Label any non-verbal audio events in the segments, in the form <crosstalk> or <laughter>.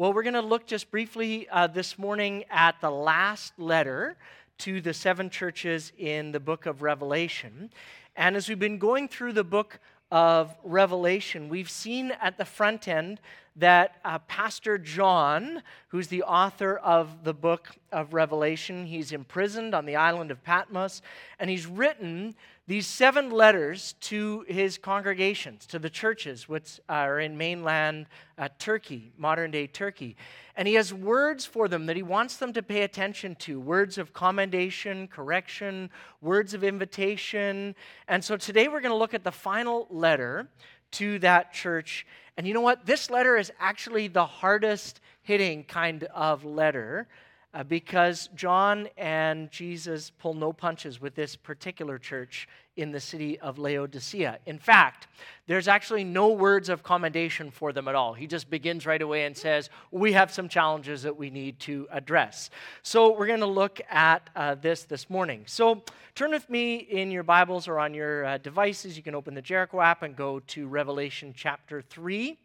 Well, we're going to look just briefly uh, this morning at the last letter to the seven churches in the book of Revelation. And as we've been going through the book of Revelation, we've seen at the front end that uh, Pastor John, who's the author of the book of Revelation, he's imprisoned on the island of Patmos, and he's written these seven letters to his congregations, to the churches, which are in mainland uh, Turkey, modern day Turkey. And he has words for them that he wants them to pay attention to words of commendation, correction, words of invitation. And so today we're going to look at the final letter to that church. And you know what? This letter is actually the hardest hitting kind of letter uh, because John and Jesus pull no punches with this particular church in the city of Laodicea. In fact, there's actually no words of commendation for them at all. He just begins right away and says, We have some challenges that we need to address. So we're going to look at uh, this this morning. So turn with me in your Bibles or on your uh, devices. You can open the Jericho app and go to Revelation chapter 3,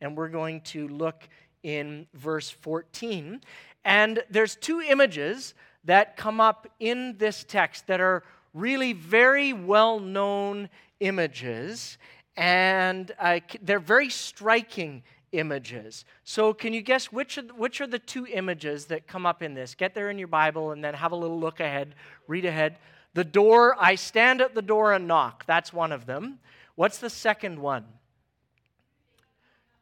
and we're going to look in verse 14. And there's two images that come up in this text that are really very well known images, and uh, they're very striking images. So, can you guess which are, the, which are the two images that come up in this? Get there in your Bible and then have a little look ahead, read ahead. The door, I stand at the door and knock. That's one of them. What's the second one?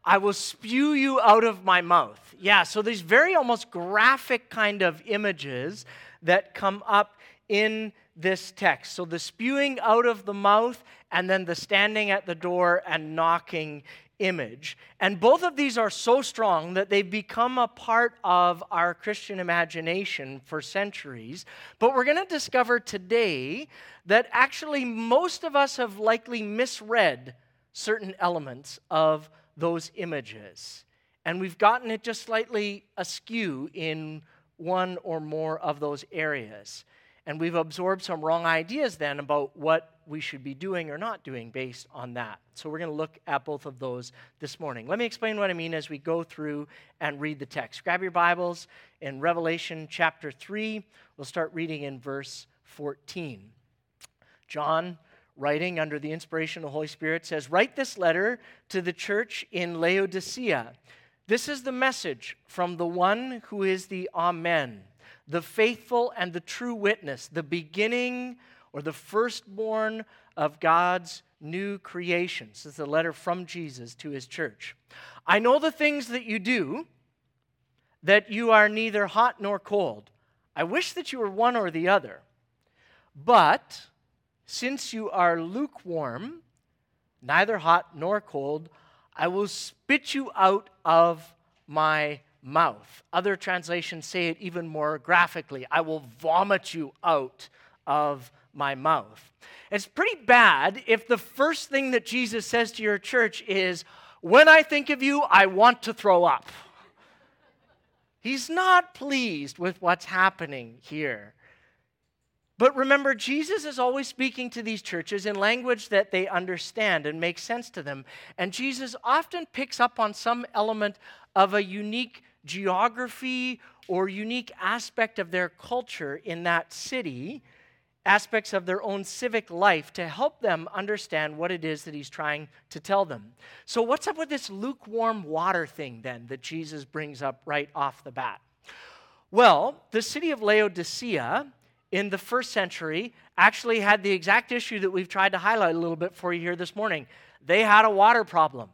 I will spew you out of my mouth. Yeah, so these very almost graphic kind of images that come up in this text. So the spewing out of the mouth and then the standing at the door and knocking image. And both of these are so strong that they've become a part of our Christian imagination for centuries. But we're going to discover today that actually most of us have likely misread certain elements of those images. And we've gotten it just slightly askew in one or more of those areas. And we've absorbed some wrong ideas then about what we should be doing or not doing based on that. So we're going to look at both of those this morning. Let me explain what I mean as we go through and read the text. Grab your Bibles in Revelation chapter 3. We'll start reading in verse 14. John writing under the inspiration of the Holy Spirit, says, Write this letter to the church in Laodicea. This is the message from the one who is the Amen, the faithful and the true witness, the beginning or the firstborn of God's new creation. This is a letter from Jesus to his church. I know the things that you do, that you are neither hot nor cold. I wish that you were one or the other. But since you are lukewarm, neither hot nor cold, I will spit you out of my mouth. Other translations say it even more graphically I will vomit you out of my mouth. It's pretty bad if the first thing that Jesus says to your church is, When I think of you, I want to throw up. He's not pleased with what's happening here. But remember, Jesus is always speaking to these churches in language that they understand and makes sense to them. And Jesus often picks up on some element of a unique geography or unique aspect of their culture in that city, aspects of their own civic life to help them understand what it is that he's trying to tell them. So, what's up with this lukewarm water thing then that Jesus brings up right off the bat? Well, the city of Laodicea in the first century actually had the exact issue that we've tried to highlight a little bit for you here this morning. They had a water problem.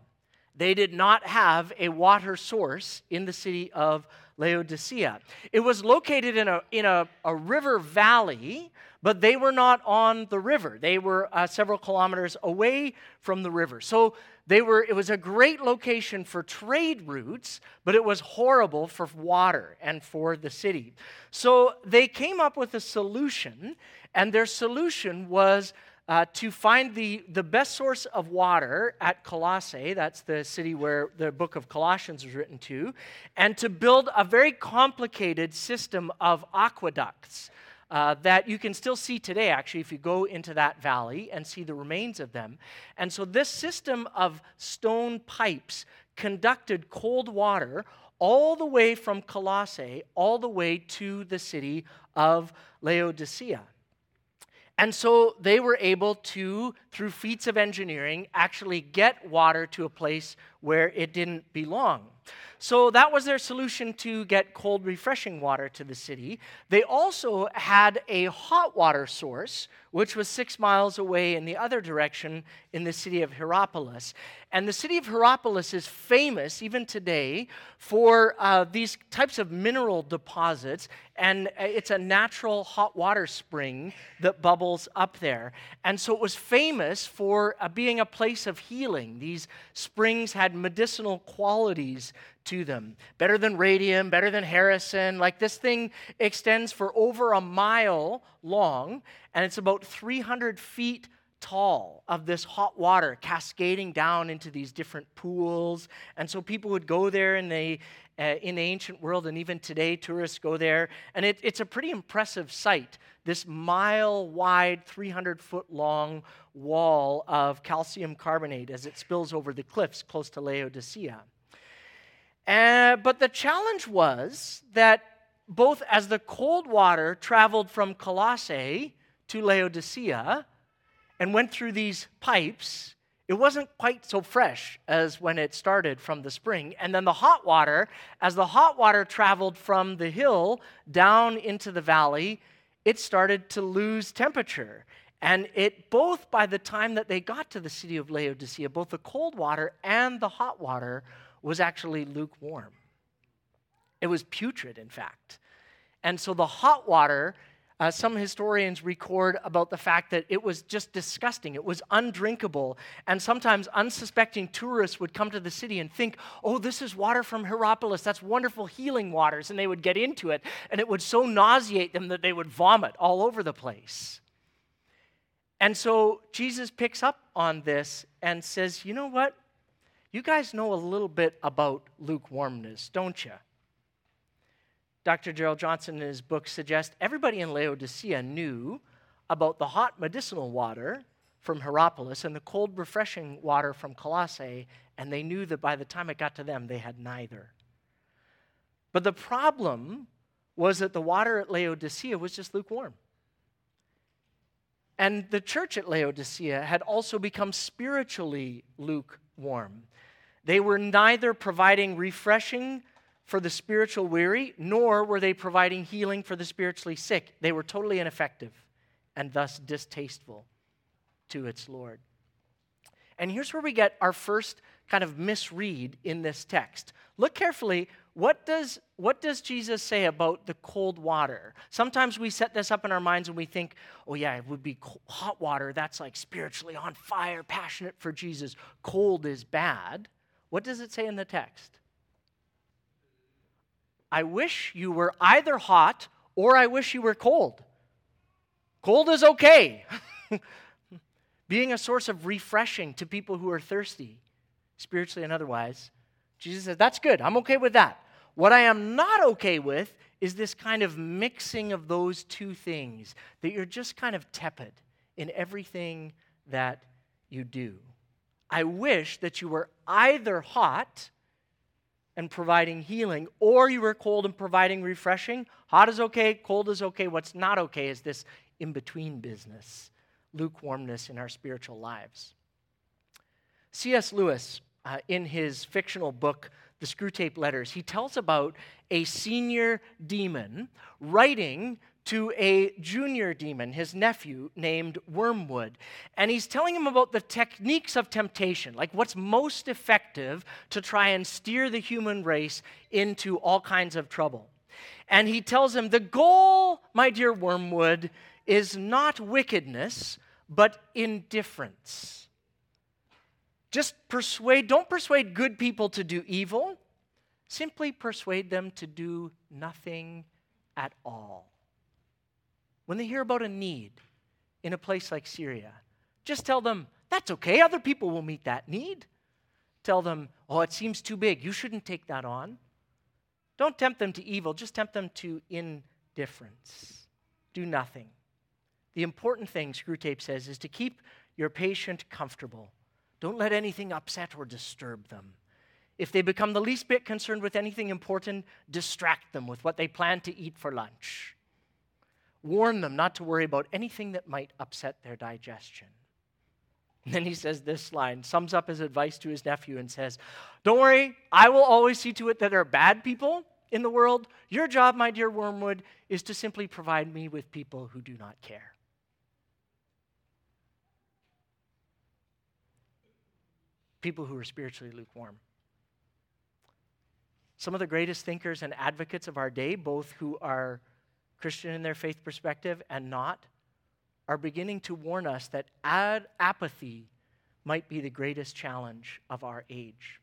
They did not have a water source in the city of Laodicea. It was located in a, in a, a river valley, but they were not on the river. They were uh, several kilometers away from the river. So they were, it was a great location for trade routes, but it was horrible for water and for the city. So they came up with a solution, and their solution was uh, to find the, the best source of water at Colossae, that's the city where the book of Colossians was written to, and to build a very complicated system of aqueducts uh, that you can still see today, actually, if you go into that valley and see the remains of them. And so, this system of stone pipes conducted cold water all the way from Colossae, all the way to the city of Laodicea. And so they were able to, through feats of engineering, actually get water to a place where it didn't belong. So that was their solution to get cold, refreshing water to the city. They also had a hot water source, which was six miles away in the other direction in the city of Hierapolis. And the city of Hierapolis is famous, even today, for uh, these types of mineral deposits. And uh, it's a natural hot water spring that bubbles up there. And so it was famous for uh, being a place of healing. These springs had medicinal qualities to them. Better than radium, better than Harrison. Like this thing extends for over a mile long, and it's about 300 feet tall of this hot water cascading down into these different pools. And so people would go there and they, uh, in the ancient world, and even today, tourists go there. And it, it's a pretty impressive sight this mile wide, 300 foot long wall of calcium carbonate as it spills over the cliffs close to Laodicea. Uh, but the challenge was that both as the cold water traveled from Colossae to Laodicea and went through these pipes, it wasn't quite so fresh as when it started from the spring. And then the hot water, as the hot water traveled from the hill down into the valley, it started to lose temperature. And it both, by the time that they got to the city of Laodicea, both the cold water and the hot water was actually lukewarm. It was putrid, in fact. And so the hot water, uh, some historians record about the fact that it was just disgusting. It was undrinkable. And sometimes unsuspecting tourists would come to the city and think, oh, this is water from Hierapolis. That's wonderful healing waters. And they would get into it. And it would so nauseate them that they would vomit all over the place. And so Jesus picks up on this and says, you know what? You guys know a little bit about lukewarmness, don't you? Dr. Gerald Johnson in his book suggests everybody in Laodicea knew about the hot medicinal water from Hierapolis and the cold, refreshing water from Colossae, and they knew that by the time it got to them, they had neither. But the problem was that the water at Laodicea was just lukewarm. And the church at Laodicea had also become spiritually lukewarm. They were neither providing refreshing for the spiritual weary, nor were they providing healing for the spiritually sick. They were totally ineffective and thus distasteful to its Lord. And here's where we get our first kind of misread in this text. Look carefully. What does, what does Jesus say about the cold water? Sometimes we set this up in our minds and we think, oh, yeah, it would be hot water. That's like spiritually on fire, passionate for Jesus. Cold is bad. What does it say in the text? I wish you were either hot or I wish you were cold. Cold is okay. <laughs> Being a source of refreshing to people who are thirsty, spiritually and otherwise. Jesus says, That's good. I'm okay with that. What I am not okay with is this kind of mixing of those two things, that you're just kind of tepid in everything that you do. I wish that you were either hot and providing healing, or you were cold and providing refreshing. Hot is okay, cold is okay. What's not okay is this in between business, lukewarmness in our spiritual lives. C.S. Lewis, uh, in his fictional book, The Screwtape Letters, he tells about a senior demon writing to a junior demon, his nephew, named Wormwood. And he's telling him about the techniques of temptation, like what's most effective to try and steer the human race into all kinds of trouble. And he tells him, The goal, my dear Wormwood, is not wickedness, but indifference. Just persuade, don't persuade good people to do evil, simply persuade them to do nothing at all. When they hear about a need in a place like Syria, just tell them, that's okay, other people will meet that need. Tell them, oh, it seems too big, you shouldn't take that on. Don't tempt them to evil, just tempt them to indifference. Do nothing. The important thing, Screwtape says, is to keep your patient comfortable. Don't let anything upset or disturb them. If they become the least bit concerned with anything important, distract them with what they plan to eat for lunch. Warn them not to worry about anything that might upset their digestion. And then he says this line, sums up his advice to his nephew, and says, Don't worry, I will always see to it that there are bad people in the world. Your job, my dear Wormwood, is to simply provide me with people who do not care. People who are spiritually lukewarm. Some of the greatest thinkers and advocates of our day, both who are Christian in their faith perspective and not, are beginning to warn us that ad- apathy might be the greatest challenge of our age.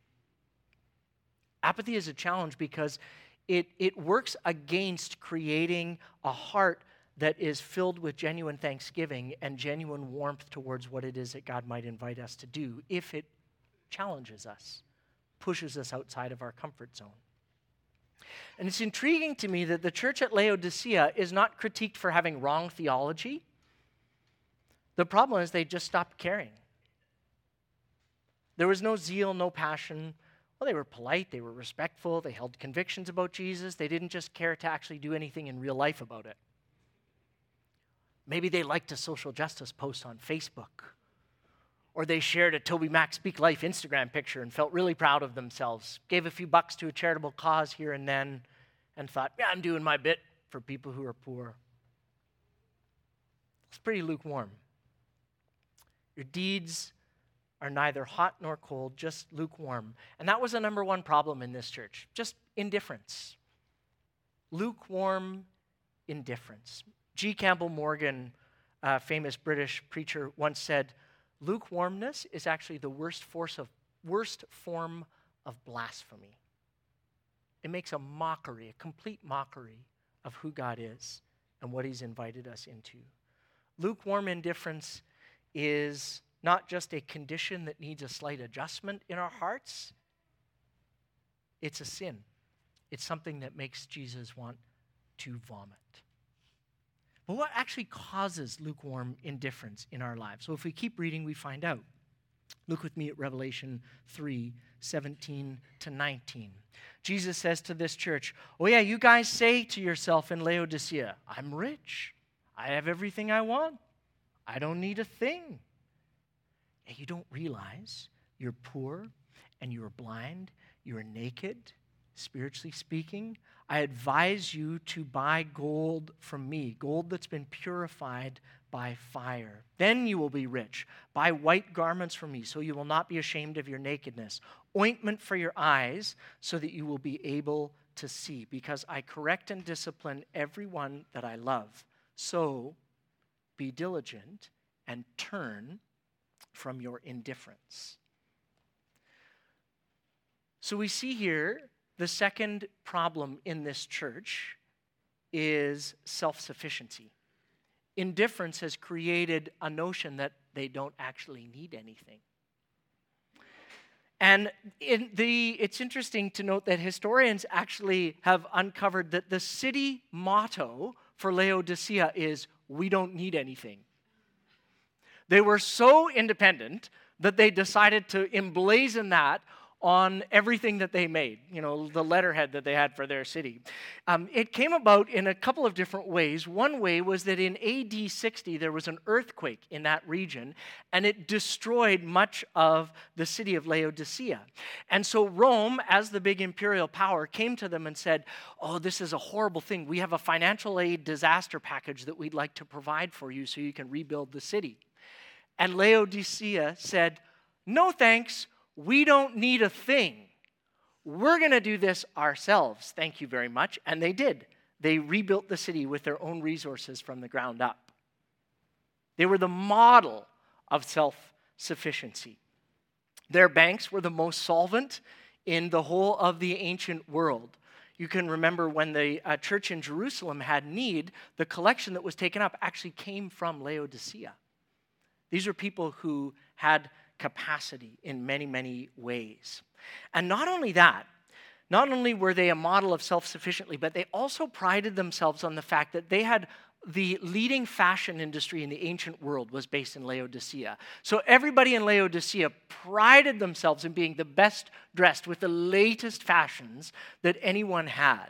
Apathy is a challenge because it, it works against creating a heart that is filled with genuine thanksgiving and genuine warmth towards what it is that God might invite us to do if it challenges us, pushes us outside of our comfort zone. And it's intriguing to me that the church at Laodicea is not critiqued for having wrong theology the problem is they just stopped caring. There was no zeal, no passion. Well, they were polite, they were respectful, they held convictions about Jesus. They didn't just care to actually do anything in real life about it. Maybe they liked a social justice post on Facebook. Or they shared a Toby Mac Speak Life Instagram picture and felt really proud of themselves, gave a few bucks to a charitable cause here and then, and thought, yeah, I'm doing my bit for people who are poor. It's pretty lukewarm. Your deeds are neither hot nor cold, just lukewarm. And that was the number one problem in this church just indifference. Lukewarm indifference. G. Campbell Morgan, a famous British preacher, once said, Lukewarmness is actually the worst, force of, worst form of blasphemy. It makes a mockery, a complete mockery of who God is and what He's invited us into. Lukewarm indifference is not just a condition that needs a slight adjustment in our hearts, it's a sin. It's something that makes Jesus want to vomit. But what actually causes lukewarm indifference in our lives? So if we keep reading, we find out. Look with me at Revelation 3 17 to 19. Jesus says to this church, Oh, yeah, you guys say to yourself in Laodicea, I'm rich. I have everything I want. I don't need a thing. And you don't realize you're poor and you're blind, you're naked, spiritually speaking. I advise you to buy gold from me, gold that's been purified by fire. Then you will be rich. Buy white garments from me, so you will not be ashamed of your nakedness. Ointment for your eyes, so that you will be able to see, because I correct and discipline everyone that I love. So be diligent and turn from your indifference. So we see here the second problem in this church is self sufficiency. Indifference has created a notion that they don't actually need anything. And in the, it's interesting to note that historians actually have uncovered that the city motto for Laodicea is we don't need anything. They were so independent that they decided to emblazon that on everything that they made, you know, the letterhead that they had for their city. Um, it came about in a couple of different ways. One way was that in AD 60, there was an earthquake in that region, and it destroyed much of the city of Laodicea. And so Rome, as the big imperial power, came to them and said, Oh, this is a horrible thing. We have a financial aid disaster package that we'd like to provide for you so you can rebuild the city. And Laodicea said, No thanks we don't need a thing. We're going to do this ourselves. Thank you very much. And they did. They rebuilt the city with their own resources from the ground up. They were the model of self sufficiency. Their banks were the most solvent in the whole of the ancient world. You can remember when the uh, church in Jerusalem had need, the collection that was taken up actually came from Laodicea. These are people who had capacity in many, many ways. And not only that, not only were they a model of self sufficiency, but they also prided themselves on the fact that they had the leading fashion industry in the ancient world was based in Laodicea. So everybody in Laodicea prided themselves in being the best dressed with the latest fashions that anyone had.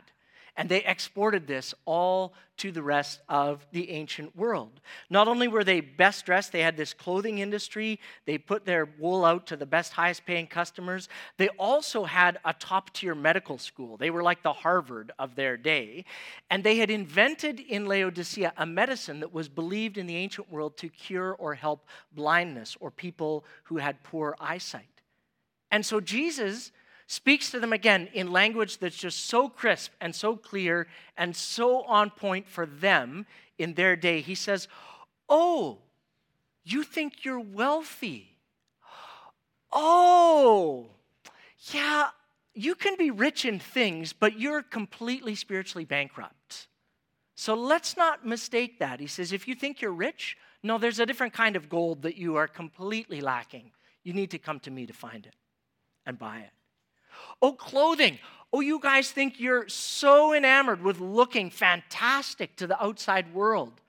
And they exported this all to the rest of the ancient world. Not only were they best dressed, they had this clothing industry, they put their wool out to the best, highest paying customers. They also had a top tier medical school. They were like the Harvard of their day. And they had invented in Laodicea a medicine that was believed in the ancient world to cure or help blindness or people who had poor eyesight. And so Jesus speaks to them again in language that's just so crisp and so clear and so on point for them in their day. He says, Oh, you think you're wealthy? Oh, yeah, you can be rich in things, but you're completely spiritually bankrupt. So let's not mistake that. He says, if you think you're rich, no, there's a different kind of gold that you are completely lacking. You need to come to me to find it and buy it. Oh, clothing. Oh, you guys think you're so enamored with looking fantastic to the outside world.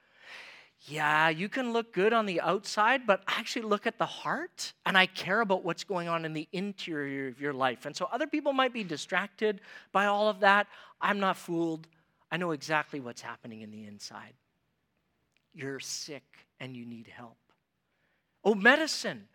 Yeah, you can look good on the outside, but actually look at the heart, and I care about what's going on in the interior of your life. And so other people might be distracted by all of that. I'm not fooled. I know exactly what's happening in the inside. You're sick and you need help. Oh, medicine.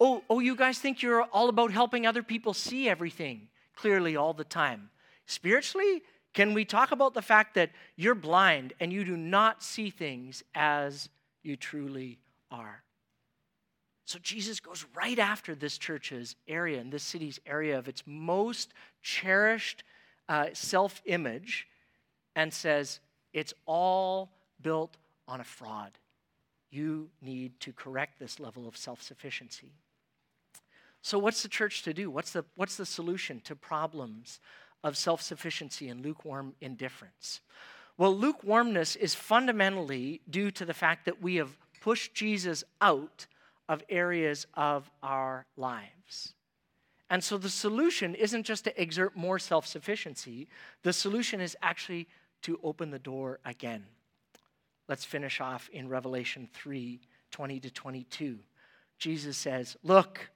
Oh, oh, you guys think you're all about helping other people see everything clearly all the time. Spiritually, can we talk about the fact that you're blind and you do not see things as you truly are? So Jesus goes right after this church's area and this city's area of its most cherished uh, self image and says, It's all built on a fraud. You need to correct this level of self sufficiency. So, what's the church to do? What's the, what's the solution to problems of self sufficiency and lukewarm indifference? Well, lukewarmness is fundamentally due to the fact that we have pushed Jesus out of areas of our lives. And so the solution isn't just to exert more self sufficiency, the solution is actually to open the door again. Let's finish off in Revelation 3 20 to 22. Jesus says, Look,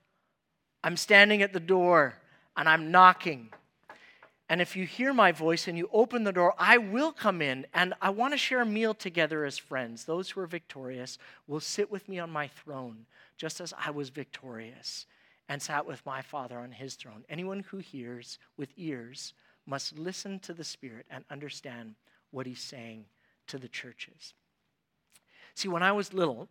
I'm standing at the door and I'm knocking. And if you hear my voice and you open the door, I will come in and I want to share a meal together as friends. Those who are victorious will sit with me on my throne, just as I was victorious and sat with my Father on his throne. Anyone who hears with ears must listen to the Spirit and understand what he's saying to the churches. See, when I was little,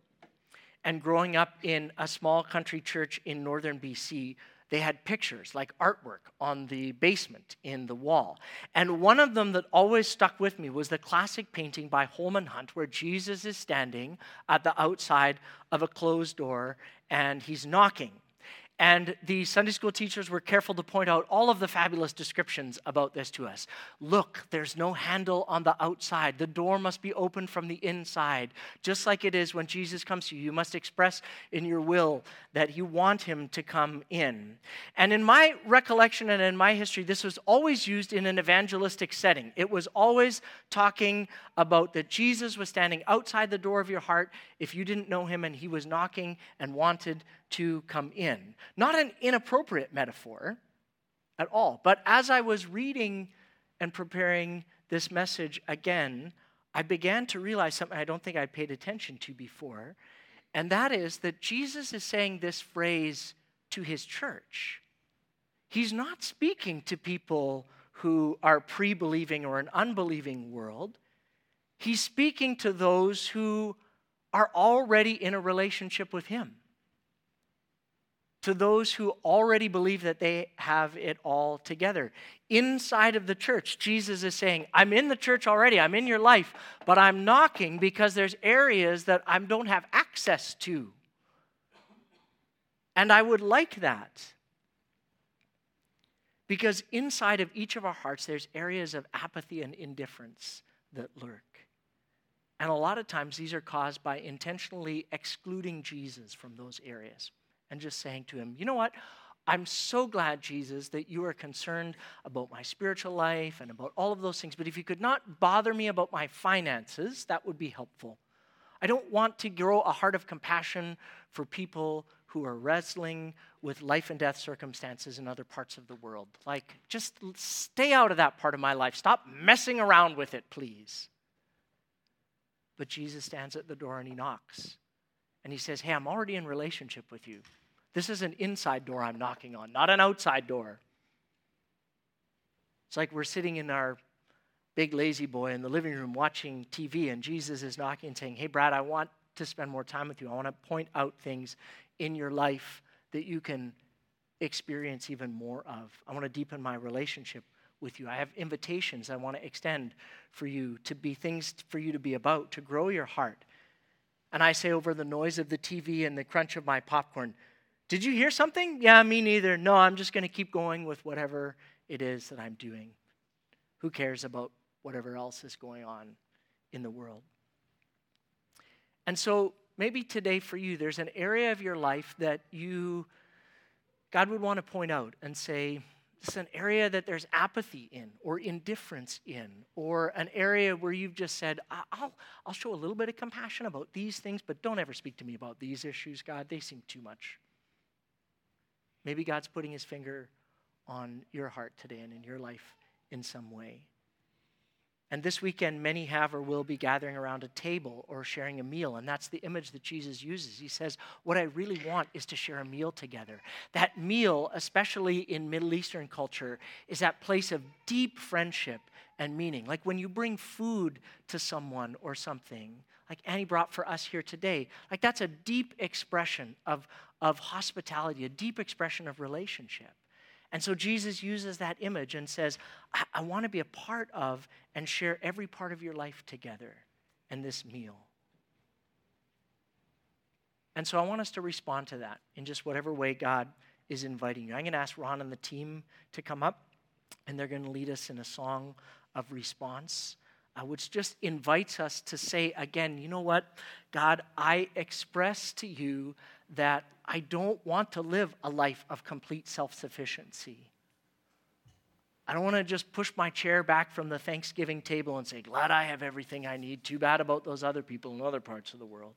and growing up in a small country church in northern BC, they had pictures like artwork on the basement in the wall. And one of them that always stuck with me was the classic painting by Holman Hunt where Jesus is standing at the outside of a closed door and he's knocking. And the Sunday school teachers were careful to point out all of the fabulous descriptions about this to us. Look, there's no handle on the outside. The door must be open from the inside. Just like it is when Jesus comes to you, you must express in your will that you want him to come in. And in my recollection and in my history, this was always used in an evangelistic setting. It was always talking about that Jesus was standing outside the door of your heart if you didn't know him and he was knocking and wanted to come in. Not an inappropriate metaphor at all. But as I was reading and preparing this message again, I began to realize something I don't think I'd paid attention to before. And that is that Jesus is saying this phrase to his church. He's not speaking to people who are pre believing or an unbelieving world. He's speaking to those who are already in a relationship with him to those who already believe that they have it all together. Inside of the church, Jesus is saying, I'm in the church already, I'm in your life, but I'm knocking because there's areas that I don't have access to. And I would like that. Because inside of each of our hearts, there's areas of apathy and indifference that lurk. And a lot of times, these are caused by intentionally excluding Jesus from those areas and just saying to him, you know what? I'm so glad, Jesus, that you are concerned about my spiritual life and about all of those things. But if you could not bother me about my finances, that would be helpful. I don't want to grow a heart of compassion for people who are wrestling with life and death circumstances in other parts of the world. Like, just stay out of that part of my life. Stop messing around with it, please. But Jesus stands at the door and he knocks. And he says, Hey, I'm already in relationship with you. This is an inside door I'm knocking on, not an outside door. It's like we're sitting in our big lazy boy in the living room watching TV, and Jesus is knocking and saying, Hey, Brad, I want to spend more time with you. I want to point out things in your life that you can experience even more of. I want to deepen my relationship with you. I have invitations I want to extend for you to be things for you to be about, to grow your heart. And I say over the noise of the TV and the crunch of my popcorn, Did you hear something? Yeah, me neither. No, I'm just going to keep going with whatever it is that I'm doing. Who cares about whatever else is going on in the world? And so maybe today for you, there's an area of your life that you, God would want to point out and say, it's an area that there's apathy in or indifference in or an area where you've just said I'll, I'll show a little bit of compassion about these things but don't ever speak to me about these issues god they seem too much maybe god's putting his finger on your heart today and in your life in some way and this weekend, many have or will be gathering around a table or sharing a meal. And that's the image that Jesus uses. He says, What I really want is to share a meal together. That meal, especially in Middle Eastern culture, is that place of deep friendship and meaning. Like when you bring food to someone or something, like Annie brought for us here today, like that's a deep expression of, of hospitality, a deep expression of relationship. And so Jesus uses that image and says, I, I want to be a part of and share every part of your life together in this meal. And so I want us to respond to that in just whatever way God is inviting you. I'm going to ask Ron and the team to come up, and they're going to lead us in a song of response, uh, which just invites us to say again, you know what? God, I express to you that I don't want to live a life of complete self sufficiency. I don't want to just push my chair back from the Thanksgiving table and say, Glad I have everything I need. Too bad about those other people in other parts of the world.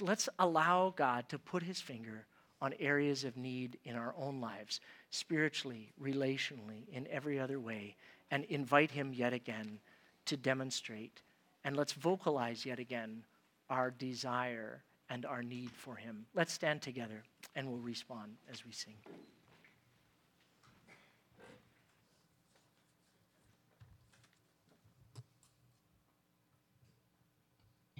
Let's allow God to put his finger on areas of need in our own lives, spiritually, relationally, in every other way, and invite him yet again to demonstrate. And let's vocalize yet again our desire and our need for Him. Let's stand together and we'll respond as we sing.